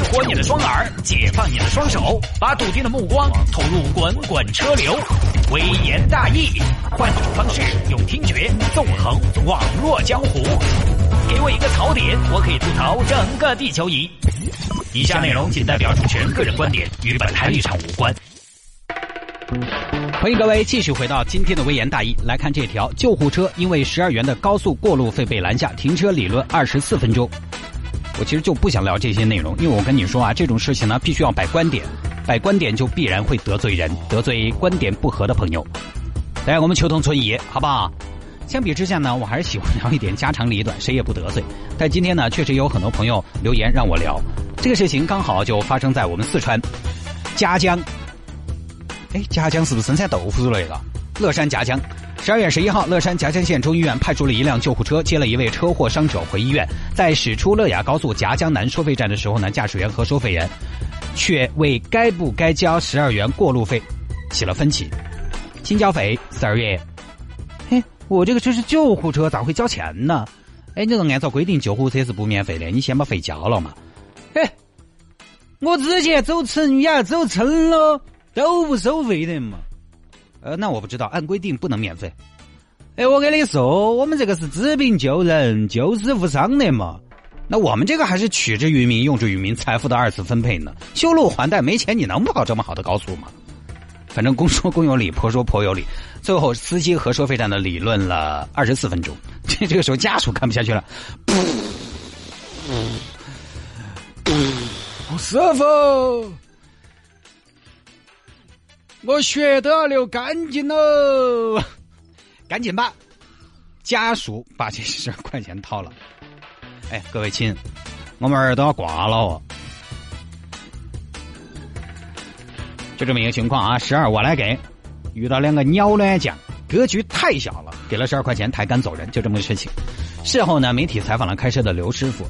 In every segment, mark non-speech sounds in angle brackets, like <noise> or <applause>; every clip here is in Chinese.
激活你的双耳，解放你的双手，把笃定的目光投入滚滚车流。微言大义，换种方式用听觉纵横网络江湖。给我一个槽点，我可以吐槽整个地球仪。以下内容仅代表主持人个人观点，与本台立场无关。欢迎各位继续回到今天的微言大义，来看这条：救护车因为十二元的高速过路费被拦下，停车理论二十四分钟。我其实就不想聊这些内容，因为我跟你说啊，这种事情呢，必须要摆观点，摆观点就必然会得罪人，得罪观点不合的朋友。来，我们求同存异，好不好？相比之下呢，我还是喜欢聊一点家长里短，谁也不得罪。但今天呢，确实有很多朋友留言让我聊这个事情，刚好就发生在我们四川夹江。哎，夹江是不是生产豆腐之类的？乐山夹江。十二月十一号，乐山夹江县中医院派出了一辆救护车，接了一位车祸伤者回医院。在驶出乐雅高速夹江南收费站的时候呢，驾驶员和收费员却为该不该交十二元过路费起了分歧。请交费，十二月。嘿，我这个车是救护车，咋会交钱呢？哎，你说按照规定，救护车是不免费的，你先把费交了嘛。嘿，我之前走成雅走称了，都不收费的嘛。呃，那我不知道，按规定不能免费。哎，我跟你说，我们这个是治病救人，救死扶伤的嘛。那我们这个还是取之于民，用之于民，财富的二次分配呢。修路还贷没钱，你能跑这么好的高速吗？反正公说公有理，婆说婆有理。最后，司机和收费站的理论了二十四分钟。这这个时候，家属看不下去了，师傅。我血都要流干净喽，<laughs> 赶紧吧！家属把这十二块钱掏了。哎，各位亲，我们儿都要挂了哦。就这么一个情况啊，十二我来给。遇到两个鸟卵匠，格局太小了，给了十二块钱抬杆走人，就这么个事情。事后呢，媒体采访了开车的刘师傅，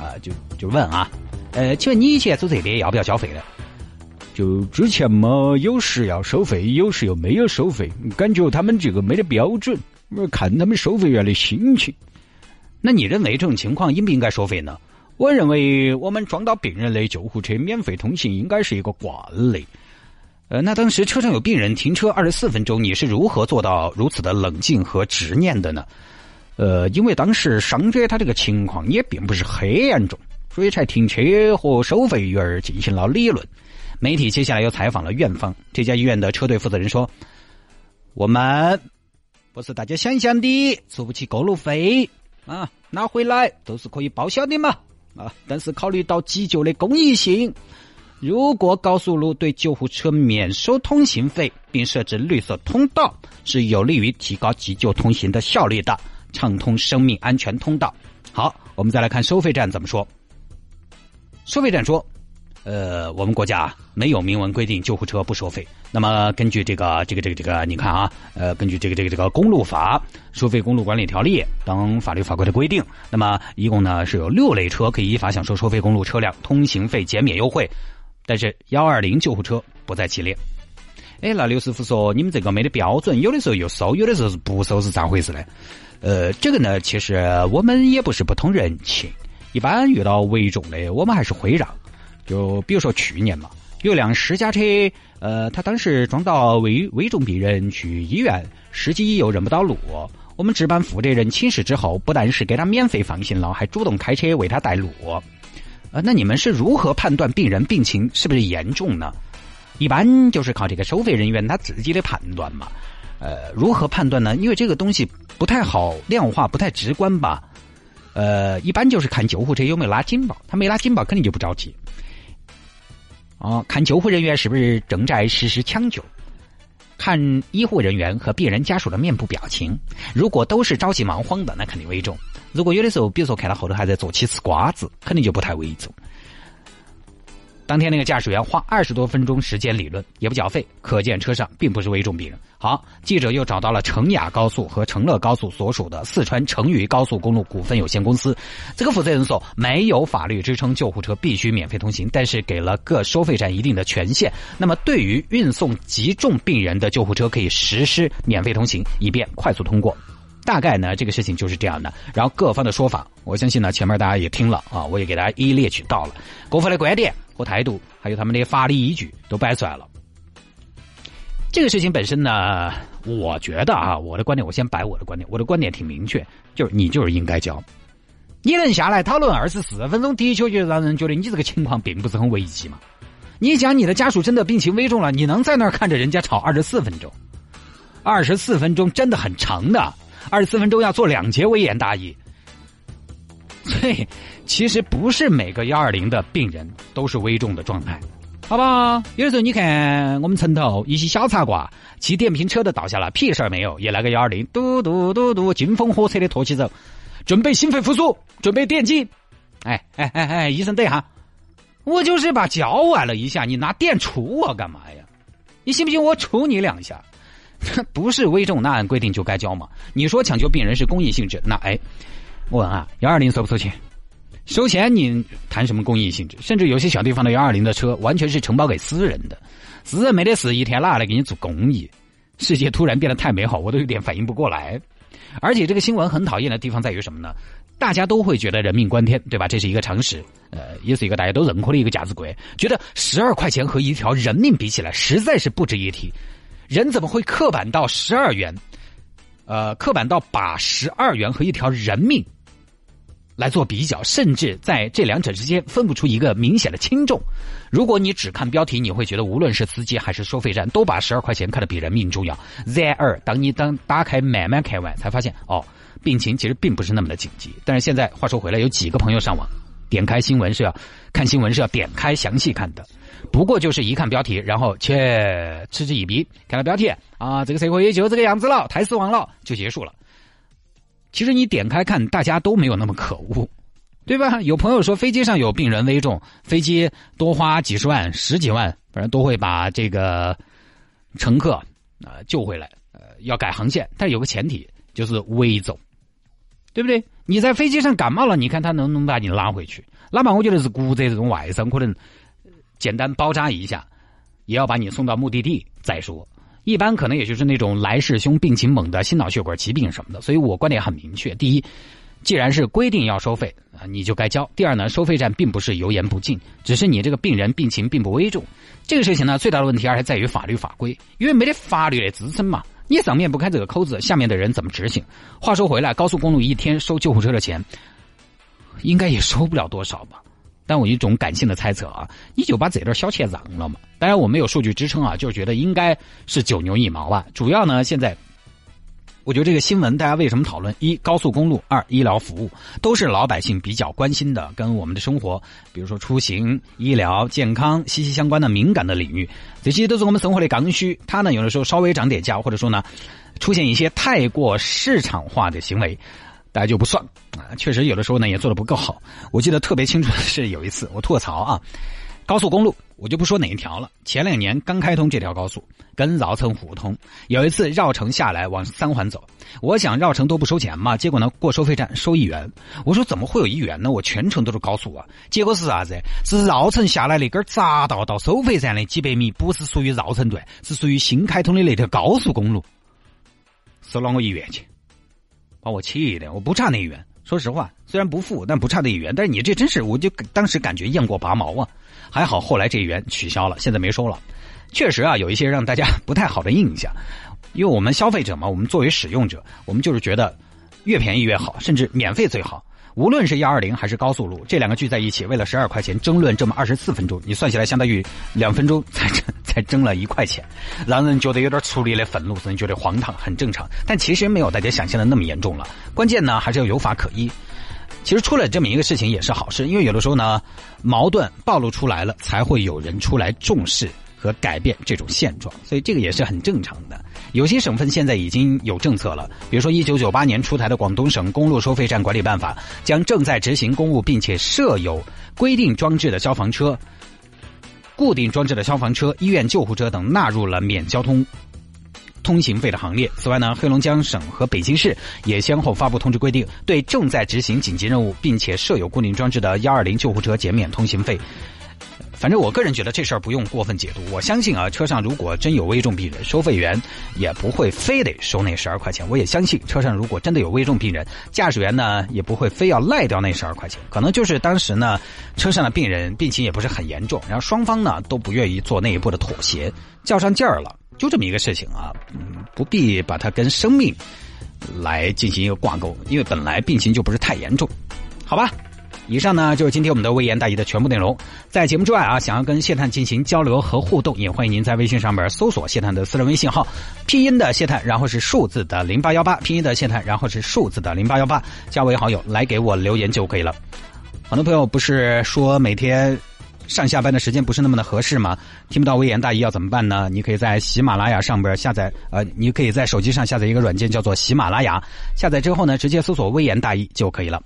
啊，就就问啊，呃，请问你以前走这边要不要交费的？就之前嘛，有时要收费，有时又没有收费，感觉他们这个没得标准，看他们收费员的心情。那你认为这种情况应不应该收费呢？我认为我们装到病人的救护车免费通行应该是一个惯例。呃，那当时车上有病人停车二十四分钟，你是如何做到如此的冷静和执念的呢？呃，因为当时伤者他这个情况也并不是很严重，所以才停车和收费员进行了理论。媒体接下来又采访了院方，这家医院的车队负责人说：“我们不是大家想象的出不起过路费啊，拿回来都是可以报销的嘛啊！但是考虑到急救的公益性，如果高速路对救护车免收通行费，并设置绿色通道，是有利于提高急救通行的效率的，畅通生命安全通道。”好，我们再来看收费站怎么说。收费站说。呃，我们国家没有明文规定救护车不收费。那么根据这个这个这个这个，你看啊，呃，根据这个这个这个公路法、收费公路管理条例等法律法规的规定，那么一共呢是有六类车可以依法享受收费公路车辆通行费减免优惠，但是幺二零救护车不在其列。哎，那刘师傅说你们这个没得标准，有的时候又收，有的时候是不收，是咋回事呢？呃，这个呢，其实我们也不是不通人情，一般遇到危重的，我们还是会让。就比如说去年嘛，有辆私家车，呃，他当时装到危危重病人去医院，司机又认不到路，我们值班负责人请示之后，不但是给他免费放行了，还主动开车为他带路。呃，那你们是如何判断病人病情是不是严重呢？一般就是靠这个收费人员他自己的判断嘛。呃，如何判断呢？因为这个东西不太好量化，不太直观吧。呃，一般就是看救护车有没有拉警报，他没拉警报，肯定就不着急。哦，看救护人员是不是正在实施抢救，看医护人员和病人家属的面部表情，如果都是着急忙慌的，那肯定危重；如果有的时候，比如说看到后头还在坐起吃瓜子，肯定就不太危重。当天那个驾驶员花二十多分钟时间理论也不缴费，可见车上并不是危重病人。好，记者又找到了成雅高速和成乐高速所属的四川成渝高速公路股份有限公司。这个负责人说，没有法律支撑救护车必须免费通行，但是给了各收费站一定的权限。那么，对于运送急重病人的救护车，可以实施免费通行，以便快速通过。大概呢，这个事情就是这样的。然后各方的说法，我相信呢，前面大家也听了啊，我也给大家一一列举到了各方的观点和态度，还有他们的法理依据都摆出来了。这个事情本身呢，我觉得啊，我的观点，我先摆我的观点，我的观点挺明确，就是你就是应该交。你能下来讨论二十四分钟，的确就让人觉得你这个情况并不是很危急嘛。你讲你的家属真的病情危重了，你能在那儿看着人家吵二十四分钟？二十四分钟真的很长的，二十四分钟要做两节，微言大义。所以，其实不是每个幺二零的病人都是危重的状态，好不好？有的时候你看我们城头一些小茶馆，骑电瓶车的倒下了，屁事儿没有，也来个幺二零，嘟嘟嘟嘟，金风火车的拖起走，准备心肺复苏，准备电击。哎哎哎哎，医生对哈，我就是把脚崴了一下，你拿电杵我干嘛呀？你信不信我杵你两下？<laughs> 不是危重，那按规定就该交嘛。你说抢救病人是公益性质，那哎，我问啊，幺二零收不收钱？收钱你谈什么公益性质？甚至有些小地方的幺二零的车完全是承包给私人的，私人没得事，一天哪来给你做公益？世界突然变得太美好，我都有点反应不过来。而且这个新闻很讨厌的地方在于什么呢？大家都会觉得人命关天，对吧？这是一个常识，呃，也是一个大家都认可的一个价值观。觉得十二块钱和一条人命比起来，实在是不值一提。人怎么会刻板到十二元？呃，刻板到把十二元和一条人命来做比较，甚至在这两者之间分不出一个明显的轻重。如果你只看标题，你会觉得无论是司机还是收费站都把十二块钱看得比人命重要。然而，当你当打开慢慢看完，才发现哦，病情其实并不是那么的紧急。但是现在话说回来，有几个朋友上网点开新闻是要看新闻是要点开详细看的。不过就是一看标题，然后切嗤之以鼻，看了标题啊，这个社会也就这个样子了，太失望了，就结束了。其实你点开看，大家都没有那么可恶，对吧？有朋友说飞机上有病人危重，飞机多花几十万、十几万，反正都会把这个乘客啊救回来，呃，要改航线，但有个前提就是危重，对不对？你在飞机上感冒了，你看他能不能把你拉回去？哪怕我觉得是骨折这种外伤，可能。简单包扎一下，也要把你送到目的地再说。一般可能也就是那种来势凶、病情猛的心脑血管疾病什么的。所以我观点很明确：第一，既然是规定要收费啊，你就该交；第二呢，收费站并不是油盐不进，只是你这个病人病情并不危重。这个事情呢，最大的问题还是在于法律法规，因为没得法律的支撑嘛。你上面不开这个口子，下面的人怎么执行？话说回来，高速公路一天收救护车的钱，应该也收不了多少吧？但我一种感性的猜测啊，你就把这点小钱让了嘛？当然我没有数据支撑啊，就是觉得应该是九牛一毛吧。主要呢，现在我觉得这个新闻大家为什么讨论？一高速公路，二医疗服务，都是老百姓比较关心的，跟我们的生活，比如说出行、医疗、健康息息相关的敏感的领域，这些都是我们生活的刚需。它呢，有的时候稍微涨点价，或者说呢，出现一些太过市场化的行为。大家就不算啊，确实有的时候呢也做的不够好。我记得特别清楚的是有一次我吐槽啊，高速公路我就不说哪一条了。前两年刚开通这条高速，跟绕城互通。有一次绕城下来往三环走，我想绕城都不收钱嘛，结果呢过收费站收一元。我说怎么会有一元呢？我全程都是高速啊。结果是啥子？是绕城下来那根匝道到收费站的几百米，不是属于绕城段，是属于新开通的那条高速公路，收了我一元钱。把我气的，我不差那一元。说实话，虽然不富，但不差那一元。但是你这真是，我就当时感觉雁过拔毛啊！还好后来这一元取消了，现在没收了。确实啊，有一些让大家 <laughs> 不太好的印象，因为我们消费者嘛，我们作为使用者，我们就是觉得越便宜越好，甚至免费最好。无论是幺二零还是高速路，这两个聚在一起，为了十二块钱争论这么二十四分钟，你算起来相当于两分钟才争 <laughs> 才争了一块钱，让人觉得有点出离的愤怒，人觉得荒唐，很正常。但其实没有大家想象的那么严重了。关键呢，还是要有法可依。其实出了这么一个事情也是好事，因为有的时候呢，矛盾暴露出来了，才会有人出来重视。和改变这种现状，所以这个也是很正常的。有些省份现在已经有政策了，比如说一九九八年出台的《广东省公路收费站管理办法》，将正在执行公务并且设有规定装置的消防车、固定装置的消防车、医院救护车等纳入了免交通通行费的行列。此外呢，黑龙江省和北京市也先后发布通知，规定对正在执行紧急任务并且设有固定装置的幺二零救护车减免通行费。反正我个人觉得这事儿不用过分解读。我相信啊，车上如果真有危重病人，收费员也不会非得收那十二块钱。我也相信车上如果真的有危重病人，驾驶员呢也不会非要赖掉那十二块钱。可能就是当时呢，车上的病人病情也不是很严重，然后双方呢都不愿意做那一步的妥协，较上劲儿了，就这么一个事情啊，嗯，不必把它跟生命来进行一个挂钩，因为本来病情就不是太严重，好吧。以上呢就是今天我们的微言大义的全部内容。在节目之外啊，想要跟谢探进行交流和互动，也欢迎您在微信上面搜索谢探的私人微信号，拼音的谢探，然后是数字的零八幺八，拼音的谢探，然后是数字的零八幺八，加为好友来给我留言就可以了。很多朋友不是说每天上下班的时间不是那么的合适吗？听不到微言大义要怎么办呢？你可以在喜马拉雅上边下载，呃，你可以在手机上下载一个软件叫做喜马拉雅，下载之后呢，直接搜索微言大义就可以了。